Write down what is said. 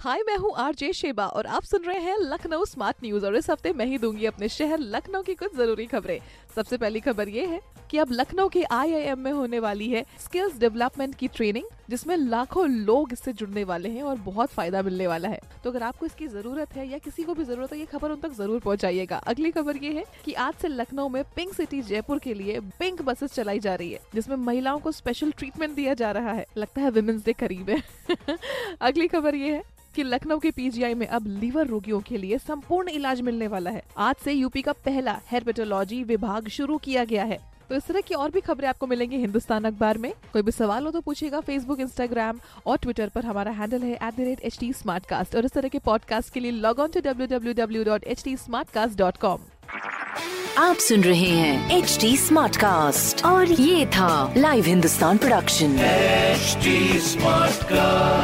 हाय, मैं हूँ RJ Sheba और आप सुन रहे हैं लखनऊ स्मार्ट न्यूज़ और इस हफ़्ते मैं ही दूँगी अपने शहर लखनऊ की कुछ ज़रूरी खबरें। सबसे पहली खबर ये है कि अब लखनऊ के आईआईएम में होने वाली है स्किल्स डेवलपमेंट की ट्रेनिंग जिसमें लाखों लोग इससे जुड़ने वाले हैं और बहुत फ़ायदा मिलने वाला है। तो अगर आपको इसकी ज़रूरत है या किसी को भी ज़रूरत है, ये खबर उन तक ज़रूर पहुंचाइएगा। अगली खबर ये है कि आज से लखनऊ में पिंक सिटी जयपुर के लिए पिंक बसेस चलाई जा रही है, जिसमें महिलाओं को स्पेशल ट्रीटमेंट दिया जा रहा है। लगता है विमेंस डे करीब है। अगली खबर ये है कि लखनऊ के पीजीआई में अब लीवर रोगियों के लिए संपूर्ण इलाज मिलने वाला है। आज से यूपी का पहला हेरपेटोलॉजी विभाग शुरू किया गया है। तो इस तरह की और भी खबरें आपको मिलेंगी हिंदुस्तान अखबार में। कोई भी सवाल हो तो पूछेगा फेसबुक इंस्टाग्राम और ट्विटर पर। हमारा हैंडल है at the rate H T और इस तरह के पॉडकास्ट के लिए log on to W W W dot H T dot com आप सुन रहे हैं एच टी स्मार्ट कास्ट और ये था live Hindustan production smart Smartcast.